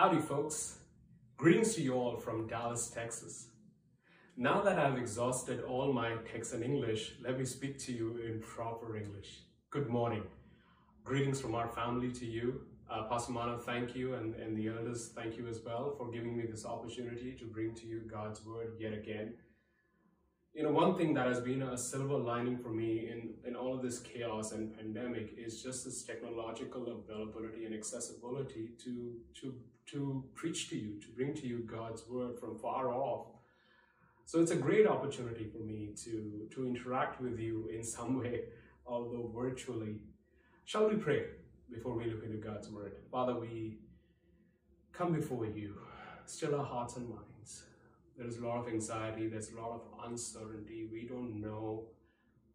Howdy, folks. Greetings to you all from Dallas, Texas. Now that I've exhausted all my Texan English, let me speak to you in proper English. Good morning. Greetings from our family to you. Uh, Pastor Mano, thank you, and, and the elders, thank you as well for giving me this opportunity to bring to you God's word yet again. You know, one thing that has been a silver lining for me in, in all of this chaos and pandemic is just this technological availability and accessibility to, to, to preach to you, to bring to you God's word from far off. So it's a great opportunity for me to, to interact with you in some way, although virtually. Shall we pray before we look into God's word? Father, we come before you, still our hearts and minds there's a lot of anxiety, there's a lot of uncertainty. We don't know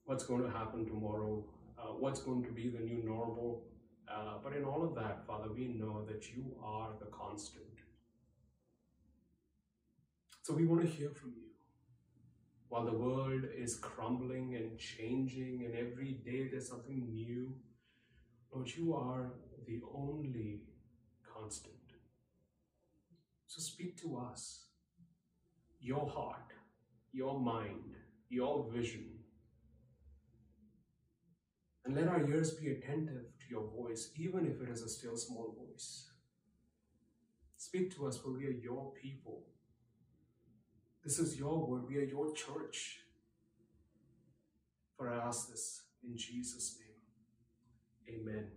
what's going to happen tomorrow, uh, what's going to be the new normal. Uh, but in all of that, Father, we know that you are the constant. So we want to hear from you. While the world is crumbling and changing, and every day there's something new, Lord, you are the only constant. So speak to us your heart, your mind, your vision. And let our ears be attentive your voice, even if it is a still small voice. Speak to us, for we are your people. This is your word. We are your church. For I ask this in Jesus' name. Amen.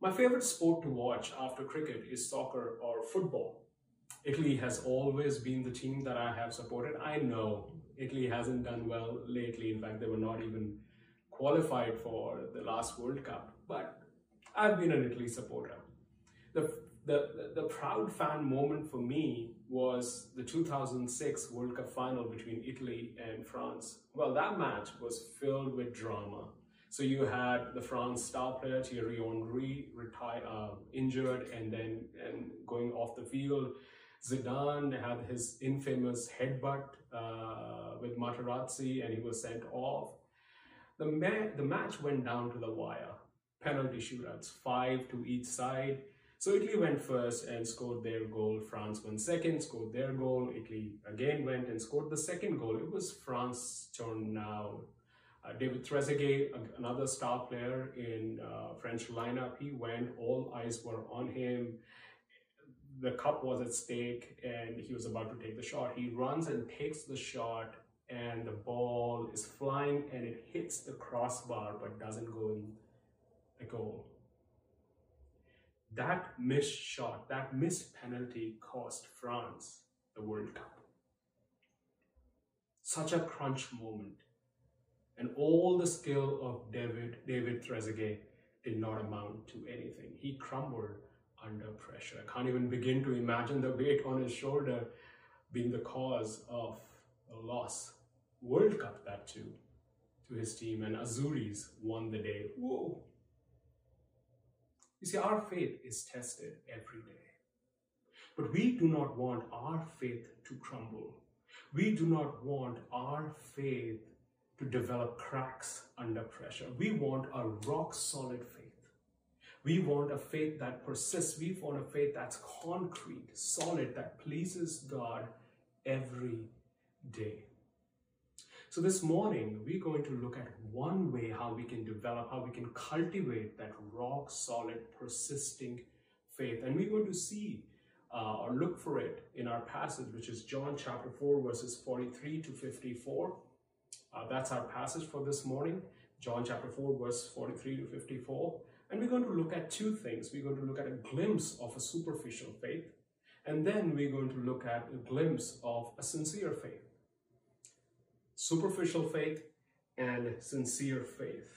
My favorite sport to watch after cricket is soccer or football. Italy has always been the team that I have supported. I know Italy hasn't done well lately. In fact, they were not even qualified for the last World Cup. But I've been an Italy supporter. The, the, the proud fan moment for me was the 2006 World Cup final between Italy and France. Well, that match was filled with drama. So you had the France star player Thierry Henry retire, uh, injured and then and going off the field. Zidane had his infamous headbutt uh, with Materazzi and he was sent off. The, ma- the match went down to the wire. Penalty shootouts, five to each side. So Italy went first and scored their goal. France went second, scored their goal. Italy again went and scored the second goal. It was France's turn now. Uh, David Trezeguet, another star player in uh, French lineup, he went. All eyes were on him the cup was at stake and he was about to take the shot. He runs and takes the shot and the ball is flying and it hits the crossbar but doesn't go in the goal. That missed shot, that missed penalty cost France the World Cup. Such a crunch moment. And all the skill of David, David Trezeguet did not amount to anything. He crumbled under pressure. I can't even begin to imagine the weight on his shoulder being the cause of a loss. World Cup, that too, to his team, and Azuris won the day. Whoa! You see, our faith is tested every day. But we do not want our faith to crumble. We do not want our faith to develop cracks under pressure. We want a rock solid faith we want a faith that persists. We want a faith that's concrete, solid, that pleases God every day. So this morning, we're going to look at one way how we can develop, how we can cultivate that rock solid, persisting faith. And we're going to see uh, or look for it in our passage, which is John chapter 4, verses 43 to 54. Uh, that's our passage for this morning. John chapter 4, verse 43 to 54. And we're going to look at two things. We're going to look at a glimpse of a superficial faith, and then we're going to look at a glimpse of a sincere faith. Superficial faith and sincere faith.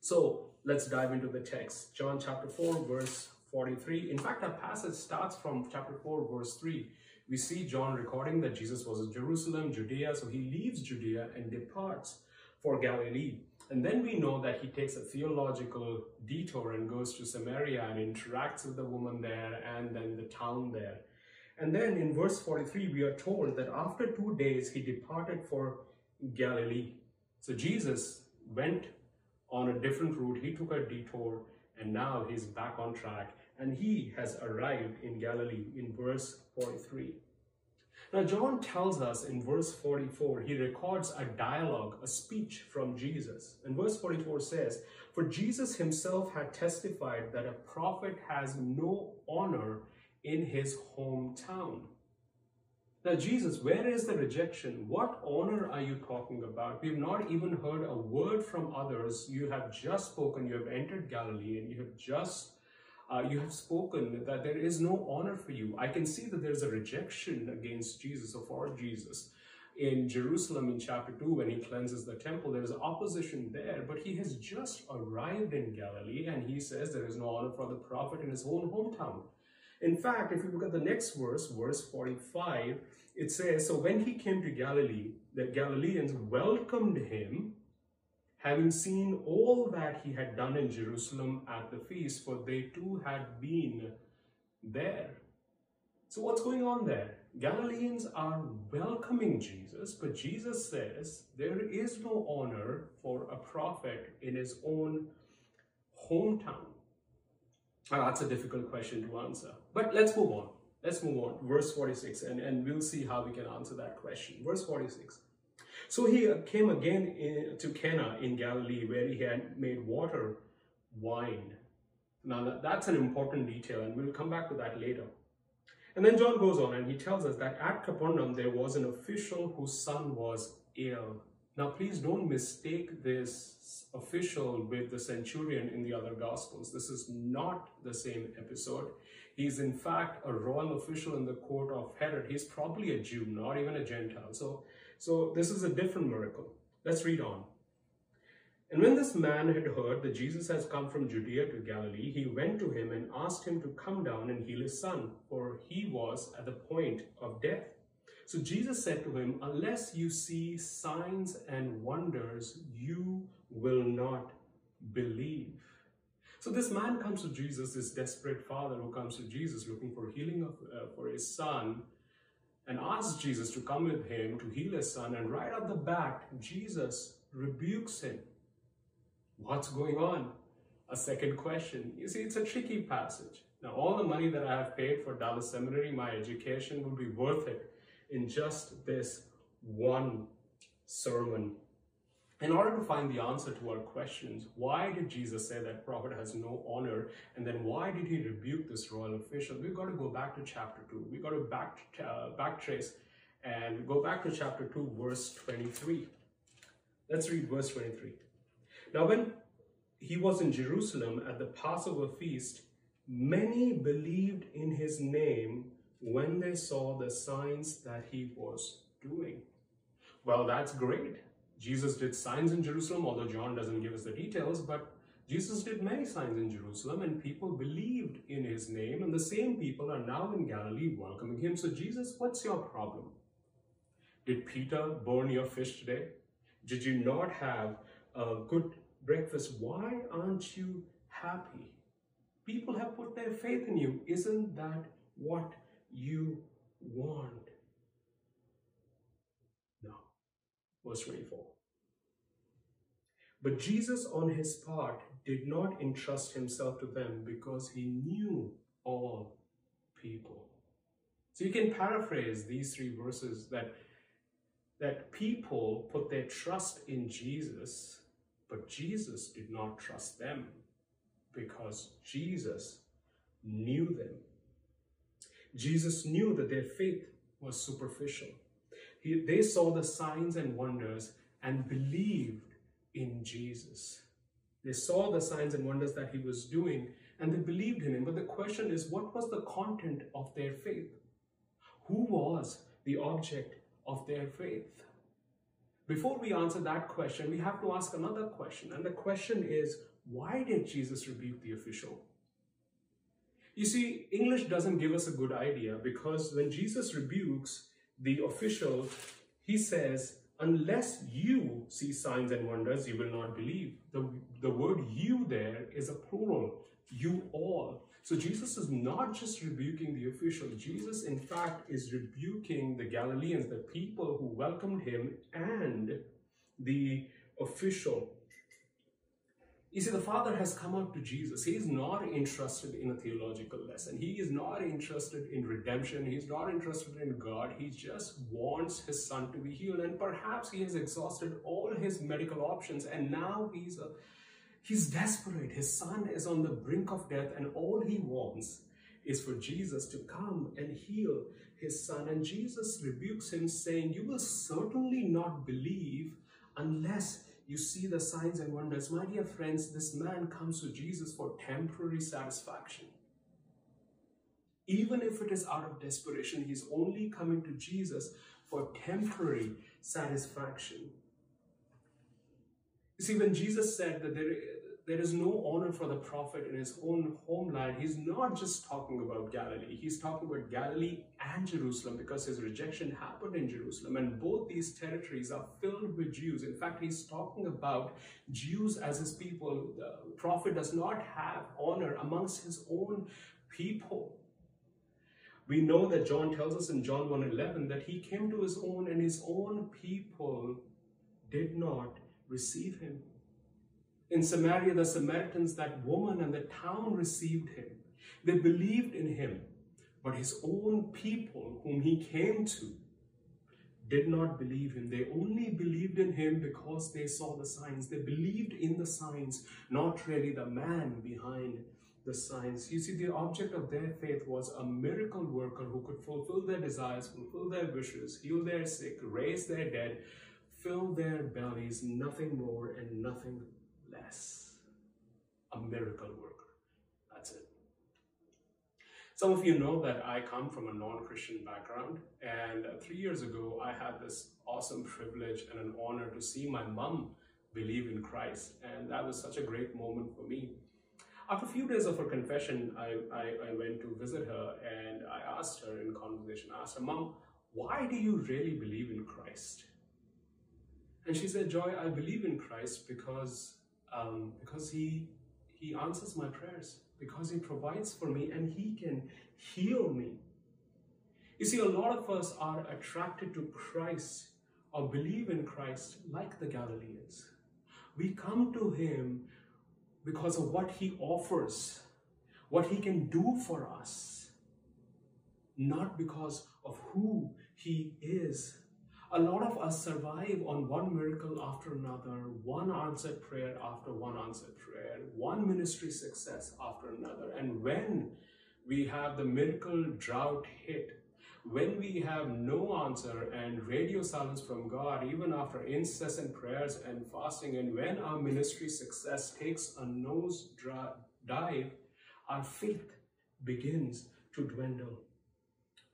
So let's dive into the text. John chapter 4, verse 43. In fact, our passage starts from chapter 4, verse 3. We see John recording that Jesus was in Jerusalem, Judea, so he leaves Judea and departs for Galilee. And then we know that he takes a theological detour and goes to Samaria and interacts with the woman there and then the town there. And then in verse 43, we are told that after two days he departed for Galilee. So Jesus went on a different route, he took a detour, and now he's back on track. and he has arrived in Galilee in verse 43. Now, John tells us in verse 44, he records a dialogue, a speech from Jesus. And verse 44 says, For Jesus himself had testified that a prophet has no honor in his hometown. Now, Jesus, where is the rejection? What honor are you talking about? We've not even heard a word from others. You have just spoken, you have entered Galilee, and you have just uh, you have spoken that there is no honor for you. I can see that there's a rejection against Jesus or for Jesus. In Jerusalem in chapter 2, when he cleanses the temple, there's opposition there, but he has just arrived in Galilee and he says there is no honor for the prophet in his own hometown. In fact, if you look at the next verse, verse 45, it says, So when he came to Galilee, the Galileans welcomed him having seen all that he had done in Jerusalem at the feast, for they too had been there. So, what's going on there? Galileans are welcoming Jesus, but Jesus says there is no honor for a prophet in his own hometown. Now, that's a difficult question to answer. But let's move on. Let's move on. Verse 46, and, and we'll see how we can answer that question. Verse 46. So he uh, came again in, to Cana in Galilee, where he had made water wine. Now, that's an important detail, and we'll come back to that later. And then John goes on and he tells us that at Capernaum there was an official whose son was ill. Now, please don't mistake this official with the centurion in the other Gospels. This is not the same episode. He's, in fact, a royal official in the court of Herod. He's probably a Jew, not even a Gentile. So, so this is a different miracle. Let's read on. And when this man had heard that Jesus has come from Judea to Galilee, he went to him and asked him to come down and heal his son, for he was at the point of death. So Jesus said to him, Unless you see signs and wonders, you will not believe. So this man comes to Jesus, this desperate father who comes to Jesus looking for healing of, uh, for his son, and asks Jesus to come with him to heal his son. And right off the bat, Jesus rebukes him. What's going on? A second question. You see, it's a tricky passage. Now, all the money that I have paid for Dallas Seminary, my education, would be worth it in just this one sermon in order to find the answer to our questions, why did Jesus say that prophet has no honor? And then why did he rebuke this royal official? We've got to go back to chapter 2. We've got to back, uh, backtrace and go back to chapter 2, verse 23. Let's read verse 23. Now, when he was in Jerusalem at the Passover feast, many believed in his name when they saw the signs that he was doing. Well, that's great. Jesus did signs in Jerusalem, although John doesn't give us the details, but Jesus did many signs in Jerusalem and people believed in his name, and the same people are now in Galilee welcoming him. So, Jesus, what's your problem? Did Peter burn your fish today? Did you not have a good breakfast? Why aren't you happy? People have put their faith in you. Isn't that what you want? No. Verse 24. But Jesus, on his part, did not entrust himself to them because he knew all people. So you can paraphrase these three verses that, that people put their trust in Jesus, but Jesus did not trust them because Jesus knew them. Jesus knew that their faith was superficial. He, they saw the signs and wonders and believed in Jesus. They saw the signs and wonders that he was doing and they believed in him. But the question is, what was the content of their faith? Who was the object of their faith? Before we answer that question, we have to ask another question. And the question is, why did Jesus rebuke the official? You see, English doesn't give us a good idea because when Jesus rebukes the official, he says, unless you see signs and wonders, you will not believe. The, the word you there is a plural, you all. So Jesus is not just rebuking the official. Jesus, in fact, is rebuking the Galileans, the people who welcomed him, and the official. You see, the Father has come up to Jesus. He is not interested in a theological lesson. He is not interested in redemption. He's not interested in God. He just wants his son to be healed. And perhaps he has exhausted all his medical options and now he's a he's desperate. His son is on the brink of death, and all he wants is for Jesus to come and heal his son. And Jesus rebukes him, saying, You will certainly not believe unless you see the signs and wonders. My dear friends, this man comes to Jesus for temporary satisfaction. Even if it is out of desperation, he's only coming to Jesus for temporary satisfaction. You see, when Jesus said that there, there is no honor for the prophet in his own homeland, he's not just talking about Galilee. He's talking about Galilee and Jerusalem because his rejection happened in Jerusalem. And both these territories are filled with Jews. In fact, he's talking about Jews as his people. The prophet does not have honor amongst his own people. We know that John tells us in John 1:11 that he came to his own and his own people did not receive him. In Samaria, the Samaritans, that woman and the town received him. They believed in him, but his own people, whom he came to, did not believe him. They only believed in him because they saw the signs. They believed in the signs, not really the man behind the signs. You see, the object of their faith was a miracle worker who could fulfill their desires, fulfill their wishes, heal their sick, raise their dead, fill their bellies, nothing more and nothing less. A miracle worker. That's it. Some of you know that I come from a non Christian background, and three years ago, I had this awesome privilege and an honor to see my mom believe in Christ, and that was such a great moment for me. After a few days of her confession, I, I, I went to visit her and I asked her in conversation, I asked her, Mom, why do you really believe in Christ? And she said, Joy, I believe in Christ because um, because he he answers my prayers because he provides for me and he can heal me. You see a lot of us are attracted to christ or believe in christ like the galileans. We come to him because of what he offers what he can do for us not because of who he is a lot of us survive on one miracle after another, one answered prayer after one answered prayer, one ministry success after another. And when we have the miracle drought hit, when we have no answer and radio silence from God, even after incessant prayers and fasting, and when our ministry success takes a nose dive, our faith begins to dwindle.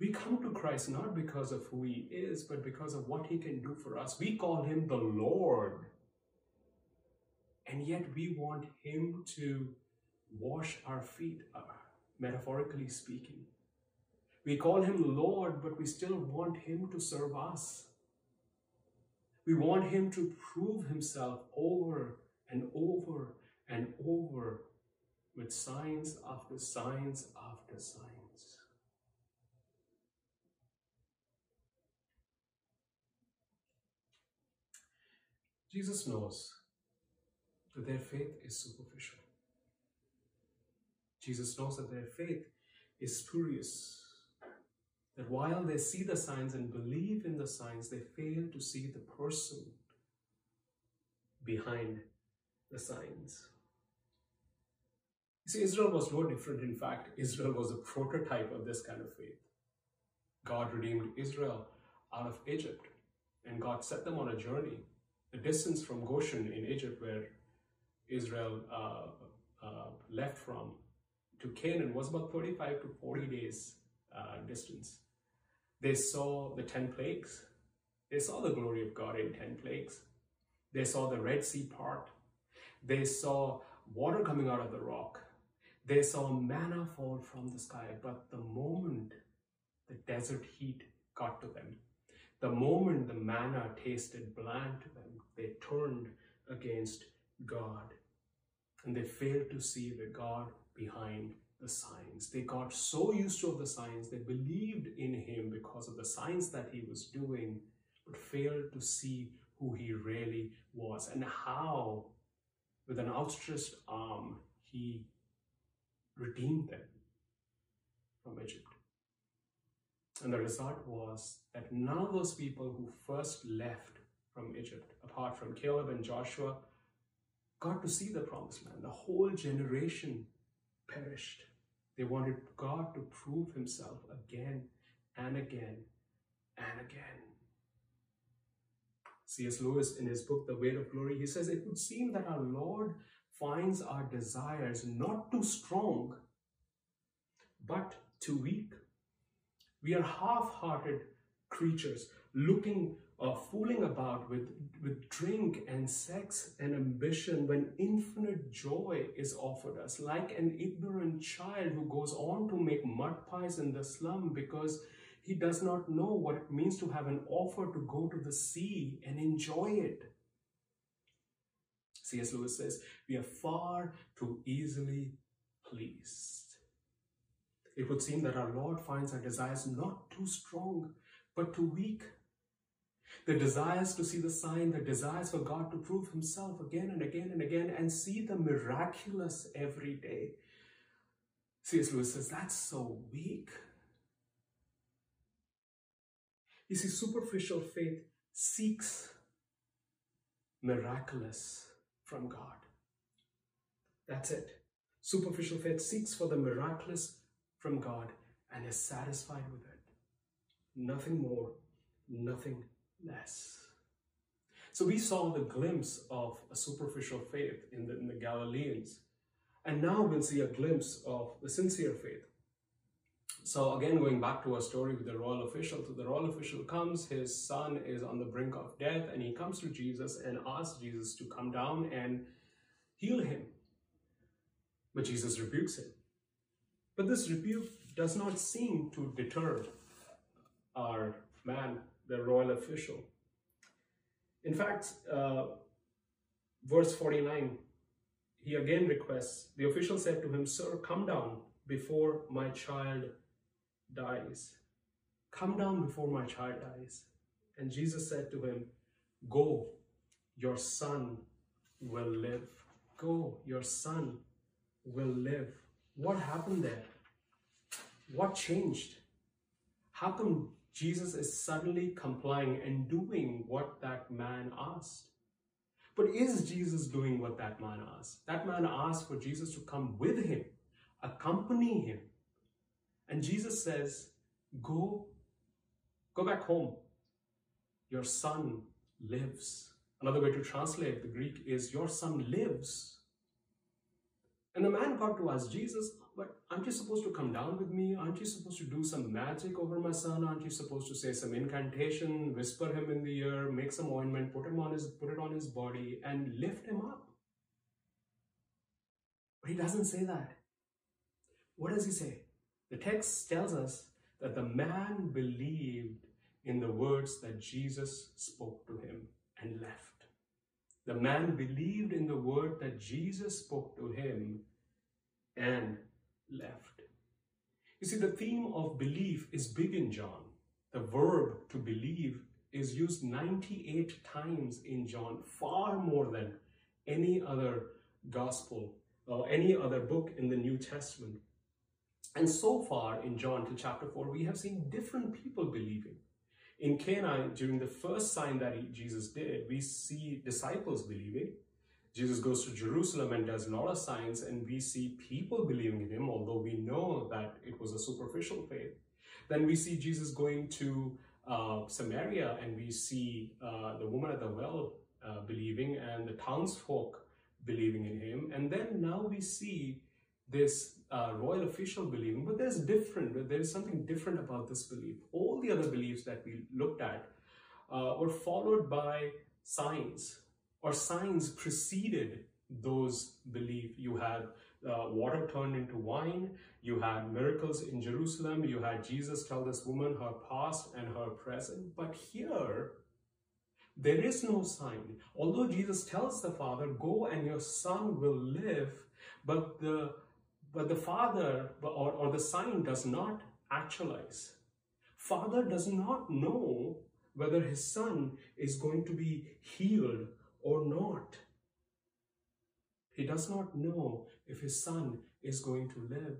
We come to Christ not because of who he is, but because of what he can do for us. We call him the Lord. And yet we want him to wash our feet, uh, metaphorically speaking. We call him Lord, but we still want him to serve us. We want him to prove himself over and over and over with signs after signs after signs. Jesus knows that their faith is superficial. Jesus knows that their faith is spurious. That while they see the signs and believe in the signs, they fail to see the person behind the signs. You see, Israel was no different. In fact, Israel was a prototype of this kind of faith. God redeemed Israel out of Egypt, and God set them on a journey the distance from Goshen in Egypt, where Israel uh, uh, left from, to Canaan was about 35 to 40 days uh, distance. They saw the 10 plagues. They saw the glory of God in 10 plagues. They saw the Red Sea part. They saw water coming out of the rock. They saw manna fall from the sky. But the moment the desert heat got to them, the moment the manna tasted bland to they turned against God. And they failed to see the God behind the signs. They got so used to the signs, they believed in him because of the signs that he was doing, but failed to see who he really was and how with an outstretched arm, he redeemed them from Egypt. And the result was that none of those people who first left from Egypt, apart from Caleb and Joshua, got to see the promised land. The whole generation perished. They wanted God to prove himself again and again and again. C.S. Lewis, in his book, The Weight of Glory, he says, It would seem that our Lord finds our desires not too strong, but too weak. We are half hearted creatures looking uh, fooling about with, with drink and sex and ambition when infinite joy is offered us, like an ignorant child who goes on to make mud pies in the slum because he does not know what it means to have an offer to go to the sea and enjoy it. C.S. Lewis says, We are far too easily pleased. It would seem that our Lord finds our desires not too strong, but too weak. The desires to see the sign, the desires for God to prove Himself again and again and again and see the miraculous every day. C.S. Lewis says, That's so weak. You see, superficial faith seeks miraculous from God. That's it. Superficial faith seeks for the miraculous from God and is satisfied with it. Nothing more, nothing less. So we saw the glimpse of a superficial faith in the, in the Galileans. And now we'll see a glimpse of the sincere faith. So again, going back to our story with the royal official, so the royal official comes, his son is on the brink of death, and he comes to Jesus and asks Jesus to come down and heal him. But Jesus rebukes him. But this rebuke does not seem to deter our man, the royal official. In fact, uh, verse 49, he again requests, the official said to him, Sir, come down before my child dies. Come down before my child dies. And Jesus said to him, Go, your son will live. Go, your son will live. What happened there? What changed? How come Jesus is suddenly complying and doing what that man asked? But is Jesus doing what that man asked? That man asked for Jesus to come with him, accompany him. And Jesus says, Go, go back home. Your son lives. Another way to translate the Greek is, Your son lives. And the man got to ask Jesus, but aren't you supposed to come down with me? Aren't you supposed to do some magic over my son? Aren't you supposed to say some incantation, whisper him in the ear, make some ointment, put him on his put it on his body, and lift him up? But he doesn't say that. What does he say? The text tells us that the man believed in the words that Jesus spoke to him and left. The man believed in the word that Jesus spoke to him and left. You see, the theme of belief is big in John. The verb to believe is used 98 times in John, far more than any other gospel or any other book in the New Testament. And so far in John to chapter 4, we have seen different people believing. In Cana, during the first sign that he, Jesus did, we see disciples believing. Jesus goes to Jerusalem and does a lot of signs, and we see people believing in him, although we know that it was a superficial faith. Then we see Jesus going to uh, Samaria, and we see uh, the woman at the well uh, believing, and the townsfolk believing in him. And then now we see this uh, royal official believing, but there's different, there is something different about this belief. All the other beliefs that we looked at uh, were followed by signs, or signs preceded those belief. You had uh, water turned into wine, you had miracles in Jerusalem, you had Jesus tell this woman her past and her present. But here, there is no sign. Although Jesus tells the Father, Go and your son will live, but the but the father or, or the sign does not actualize. Father does not know whether his son is going to be healed or not. He does not know if his son is going to live.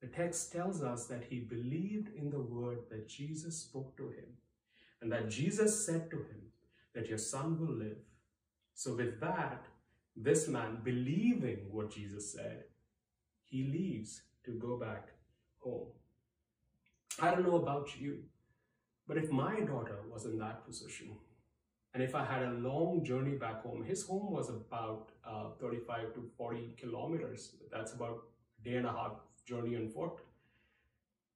The text tells us that he believed in the word that Jesus spoke to him and that Jesus said to him that your son will live. So, with that, this man, believing what Jesus said, he leaves to go back home. I don't know about you, but if my daughter was in that position, and if I had a long journey back home, his home was about uh, 35 to 40 kilometers. That's about a day and a half journey on foot.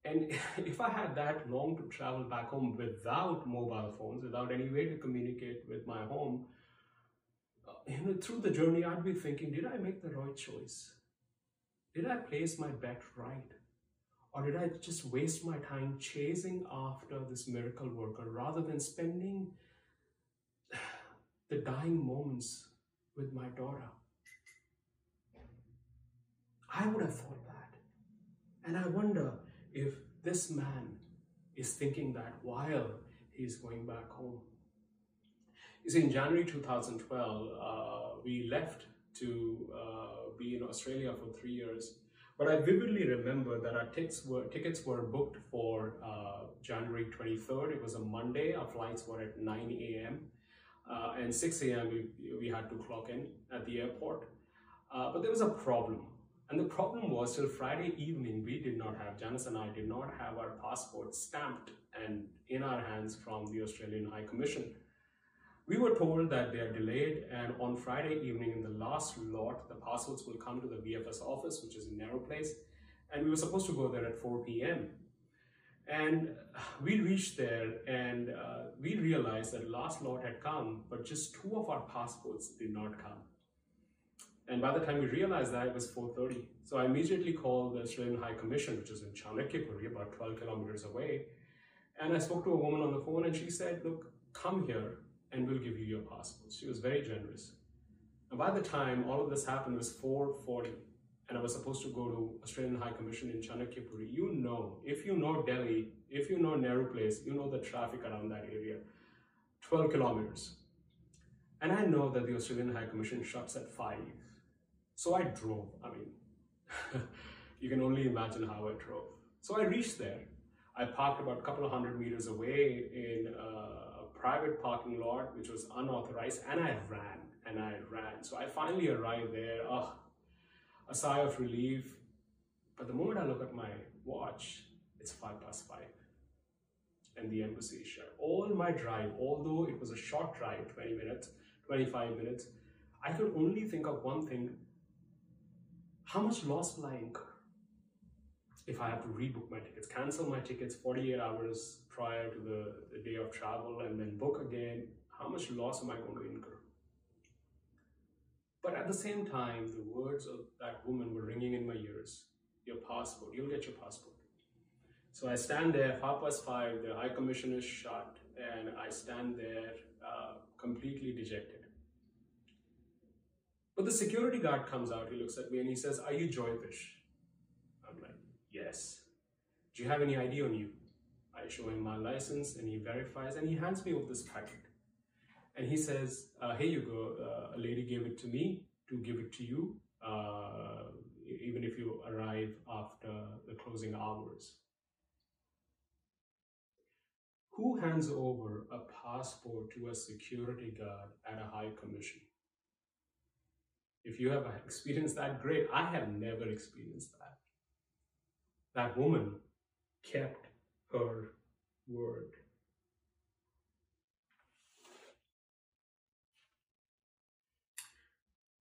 And if I had that long to travel back home without mobile phones, without any way to communicate with my home, uh, you know, through the journey, I'd be thinking, did I make the right choice? Did I place my bet right? Or did I just waste my time chasing after this miracle worker rather than spending the dying moments with my daughter? I would have thought that. And I wonder if this man is thinking that while he's going back home. You see, in January 2012, uh, we left to uh, be in Australia for three years. But I vividly remember that our tickets were, tickets were booked for uh, January 23rd. It was a Monday. Our flights were at 9 a.m. Uh, and 6 a.m. We, we had to clock in at the airport. Uh, but there was a problem. And the problem was till Friday evening, we did not have, Janice and I did not have our passports stamped and in our hands from the Australian High Commission. We were told that they are delayed and on Friday evening in the last lot, the passports will come to the VFS office, which is in Nehru Place. And we were supposed to go there at 4 p.m. And we reached there and uh, we realized that last lot had come, but just two of our passports did not come. And by the time we realized that, it was 4.30. So I immediately called the Australian High Commission, which is in Chanakyapuri, about 12 kilometers away. And I spoke to a woman on the phone and she said, look, come here and we'll give you your passports. She was very generous. And by the time all of this happened, it was 4.40 and I was supposed to go to Australian High Commission in Chanakyapuri. You know, if you know Delhi, if you know Nehru Place, you know the traffic around that area. 12 kilometers. And I know that the Australian High Commission shuts at 5. So I drove. I mean, you can only imagine how I drove. So I reached there. I parked about a couple of hundred meters away in a private parking lot, which was unauthorized, and I ran and I ran. So I finally arrived there. Oh, a sigh of relief. But the moment I look at my watch, it's five past five. And the embassy is shut. All my drive, although it was a short drive, 20 minutes, 25 minutes, I could only think of one thing how much loss will I incur if I have to rebook my tickets, cancel my tickets 48 hours prior to the, the day of travel and then book again? How much loss am I going to incur? But at the same time, the words of that woman were ringing in my ears. Your passport, you'll get your passport. So I stand there, half past five, the High Commission is shut, and I stand there uh, completely dejected. But the security guard comes out, he looks at me and he says, Are you Joyfish? I'm like, Yes. Do you have any ID on you? I show him my license and he verifies and he hands me over this packet. And he says, uh, Here you go. Uh, a lady gave it to me to give it to you, uh, even if you arrive after the closing hours. Who hands over a passport to a security guard at a high commission? If you have experienced that, great. I have never experienced that. That woman kept her word.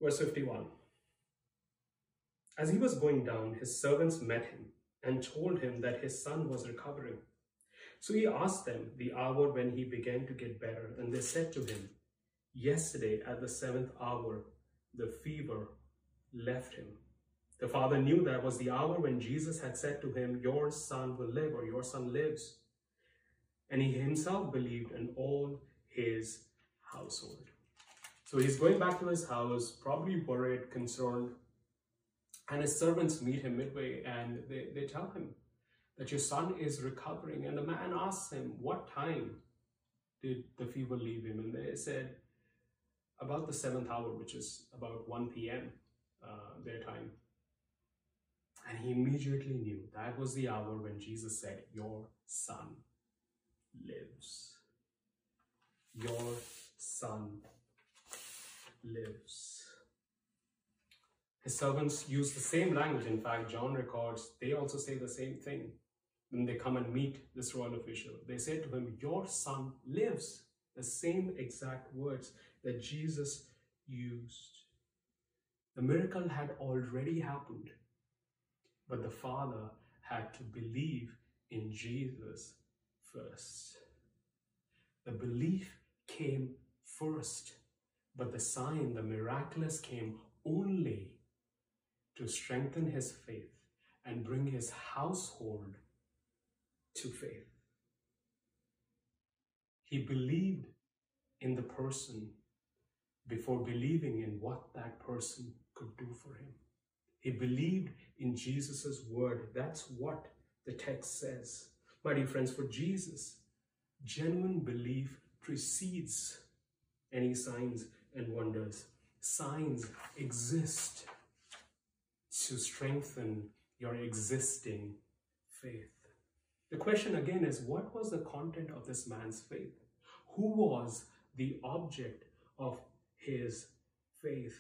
Verse 51 As he was going down, his servants met him and told him that his son was recovering. So he asked them the hour when he began to get better, and they said to him, Yesterday at the seventh hour, the fever left him. The father knew that was the hour when Jesus had said to him, Your son will live, or your son lives. And he himself believed, and all his household. So he's going back to his house, probably worried, concerned. And his servants meet him midway and they, they tell him that your son is recovering. And the man asks him, What time did the fever leave him? And they said, about the seventh hour, which is about 1 p.m. uh, their time. And he immediately knew that was the hour when Jesus said, Your son lives. Your son lives. His servants use the same language. In fact, John records, they also say the same thing when they come and meet this royal official. They say to him, Your son lives. The same exact words that Jesus used. The miracle had already happened, but the father had to believe in Jesus first. The belief came first, but the sign, the miraculous, came only to strengthen his faith and bring his household to faith. He believed in the person before believing in what that person could do for him. He believed in Jesus' word. That's what the text says. My dear friends, for Jesus, genuine belief precedes any signs and wonders. Signs exist to strengthen your existing faith. The question again is what was the content of this man's faith? Who was the object of his faith?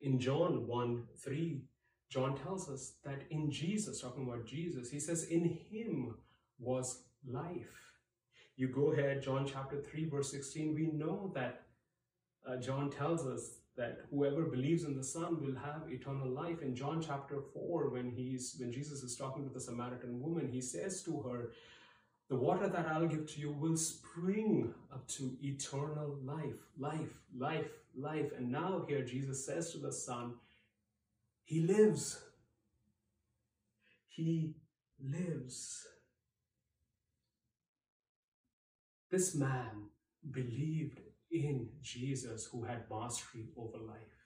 In John 1 3, John tells us that in Jesus, talking about Jesus, he says, In him was life. You go ahead, John chapter 3, verse 16, we know that uh, John tells us that whoever believes in the Son will have eternal life. In John chapter 4, when he's when Jesus is talking to the Samaritan woman, he says to her, The water that I'll give to you will spring up to eternal life, life, life, life. And now here Jesus says to the Son, He lives. He lives. This man believed in Jesus who had mastery over life.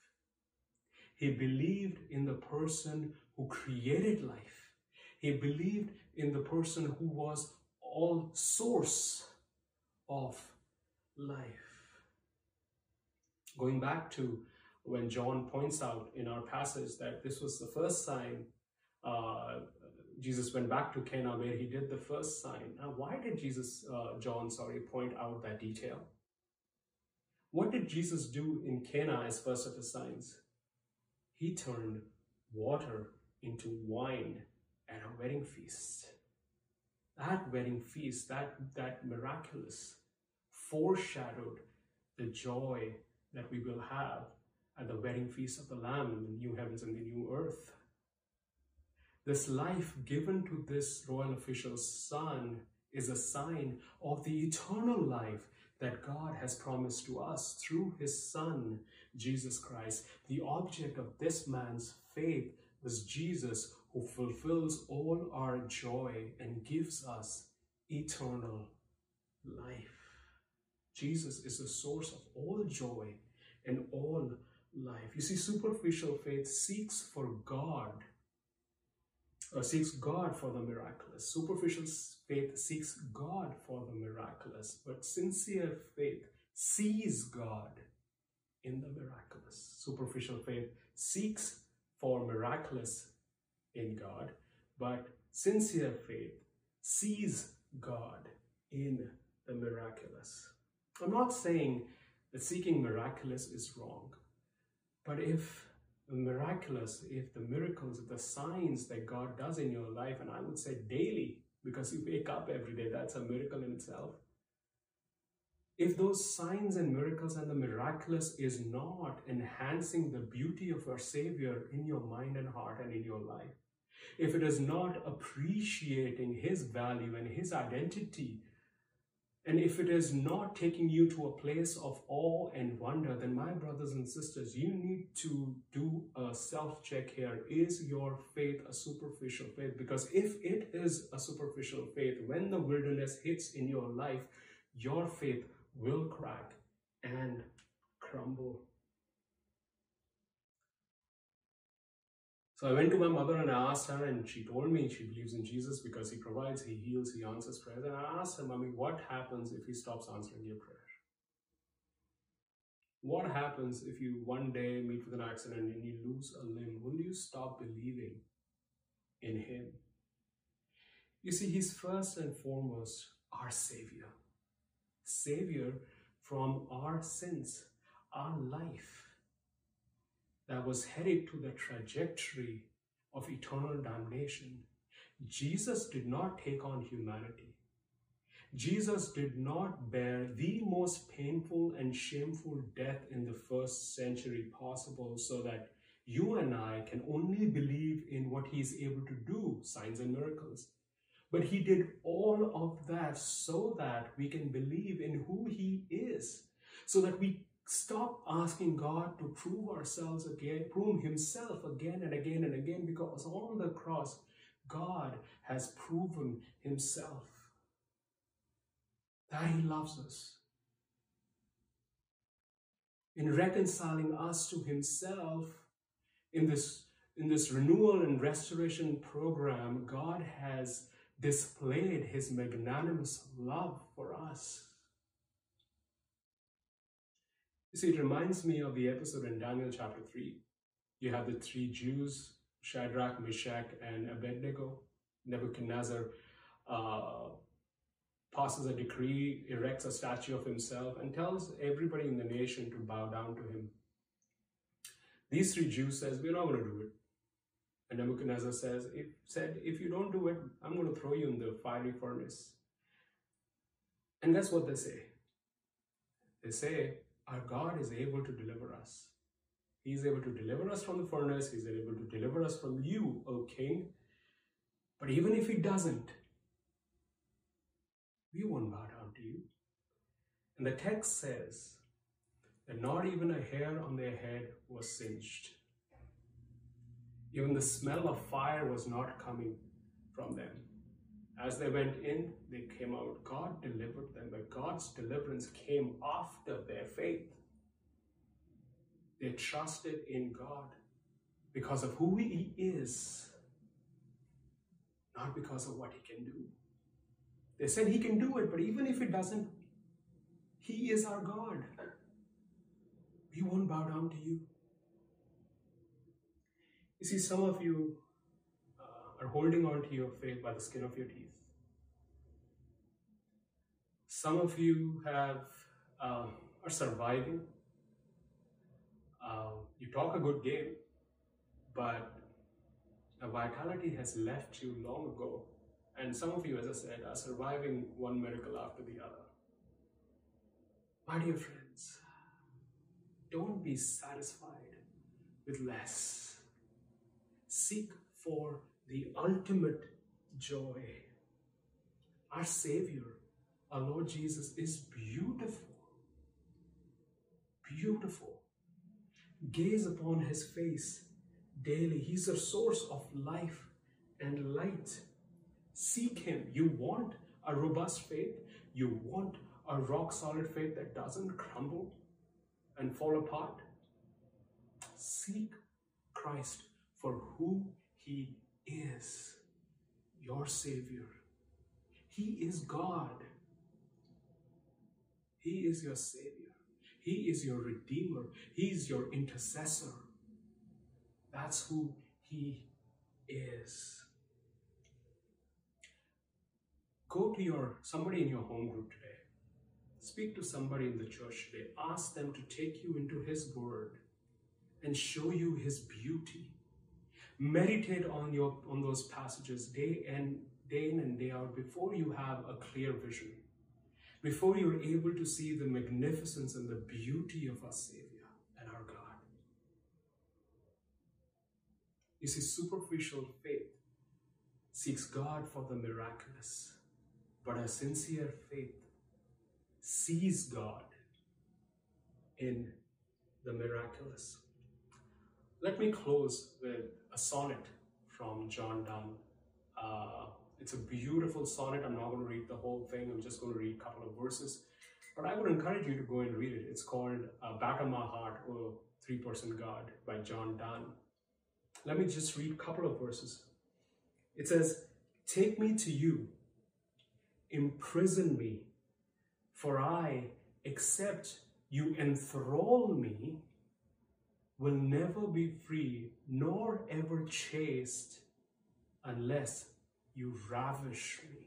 He believed in the person who created life. He believed in the person who was all source of life. Going back to when John points out in our passage that this was the first sign uh, Jesus went back to Cana where he did the first sign. Now, why did Jesus, uh, John, sorry, point out that detail? What did Jesus do in Cana as first of his signs? He turned water into wine at a wedding feast. That wedding feast, that, that miraculous, foreshadowed the joy that we will have at the wedding feast of the Lamb in the new heavens and the new earth. This life given to this royal official's son is a sign of the eternal life that God has promised to us through his son, Jesus Christ. The object of this man's faith was Jesus who fulfills all our joy and gives us eternal life. Jesus is the source of all joy and all life. You see, superficial faith seeks for God Uh, seeks God for the miraculous. Superficial faith seeks God for the miraculous, but sincere faith sees God in the miraculous. Superficial faith seeks for miraculous in God, but sincere faith sees God in the miraculous. I'm not saying that seeking miraculous is wrong, but if miraculous if the miracles, the signs that God does in your life, and I would say daily, because you wake up every day, that's a miracle in itself. If those signs and miracles and the miraculous is not enhancing the beauty of our Savior in your mind and heart and in your life, if it is not appreciating His value and His identity and if it is not taking you to a place of awe and wonder, then my brothers and sisters, you need to do a self check here. Is your faith a superficial faith? Because if it is a superficial faith, when the wilderness hits in your life, your faith will crack and crumble. So I went to my mother and I asked her, and she told me she believes in Jesus because he provides, he heals, he answers prayers. And I asked her, Mommy, what happens if he stops answering your prayer? What happens if you one day meet with an accident and you lose a limb? Will you stop believing in Him? You see, He's first and foremost our Savior. Savior from our sins, our life that was headed to the trajectory of eternal damnation. Jesus did not take on humanity. Jesus did not bear the most painful and shameful death in the first century possible so that you and I can only believe in what he is able to do, signs and miracles. But he did all of that so that we can believe in who he is, so that we stop asking God to prove ourselves again, prove himself again and again and again, because on the cross, God has proven himself that he loves us. In reconciling us to himself in this, in this renewal and restoration program, God has displayed his magnanimous love for us. You see, it reminds me of the episode in Daniel chapter 3. You have the three Jews, Shadrach, Meshach, and Abednego. Nebuchadnezzar uh, passes a decree, erects a statue of himself, and tells everybody in the nation to bow down to him. These three Jews says, we're not going to do it. And Nebuchadnezzar says, if, said, if you don't do it, I'm going to throw you in the fiery furnace. And that's what they say. They say, our God is able to deliver us. He is able to deliver us from the furnace. He's able to deliver us from you, O king. But even if he doesn't, we won't bow down to you. And the text says that not even a hair on their head was singed. Even the smell of fire was not coming from them. As they went in, they came out. God delivered them, but God's deliverance came after their faith. They trusted in God because of who He is, not because of what He can do. They said He can do it, but even if it doesn't, He is our God. We won't bow down to you. You see, some of you uh, are holding on to your faith by the skin of your teeth. Some of you have uh, are surviving. Uh, you talk a good game, but the vitality has left you long ago. And some of you, as I said, are surviving one miracle after the other. My dear friends, don't be satisfied with less seek for the ultimate joy. Our Savior, our Lord Jesus, is beautiful. Beautiful. Gaze upon his face daily. He's a source of life and light. Seek him. You want a robust faith. You want a rock solid faith that doesn't crumble and fall apart. Seek Christ for who he is your Savior. He is God. He is your Savior. He is your Redeemer. He is your intercessor. That's who He is. Go to your somebody in your home group today. Speak to somebody in the church today. Ask them to take you into His Word and show you His beauty meditate on your on those passages day and day in and day out before you have a clear vision before you're able to see the magnificence and the beauty of our savior and our god you see superficial faith seeks god for the miraculous but a sincere faith sees god in the miraculous let me close with a sonnet from John Donne. Uh, it's a beautiful sonnet. I'm not going to read the whole thing. I'm just going to read a couple of verses. But I would encourage you to go and read it. It's called uh, Batter My Heart, or Three-Person God by John Donne. Let me just read a couple of verses. It says, Take me to you, imprison me, for I except you enthrall me will never be free nor ever chaste unless you ravish me.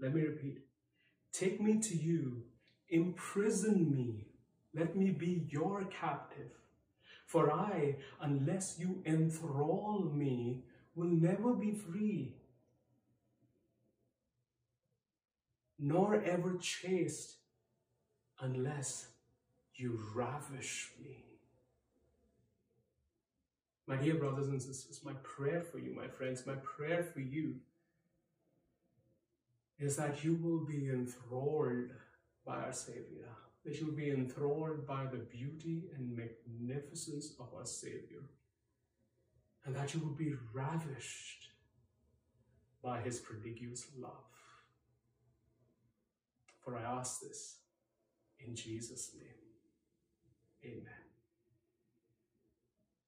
Let me repeat. Take me to you, imprison me, let me be your captive. For I, unless you enthrall me, will never be free, nor ever chaste, unless you ravish me. My dear brothers and sisters, my prayer for you, my friends, my prayer for you is that you will be enthralled by our Savior, that you will be enthralled by the beauty and magnificence of our Savior, and that you will be ravished by His prodigious love. For I ask this in Jesus' name. Amen.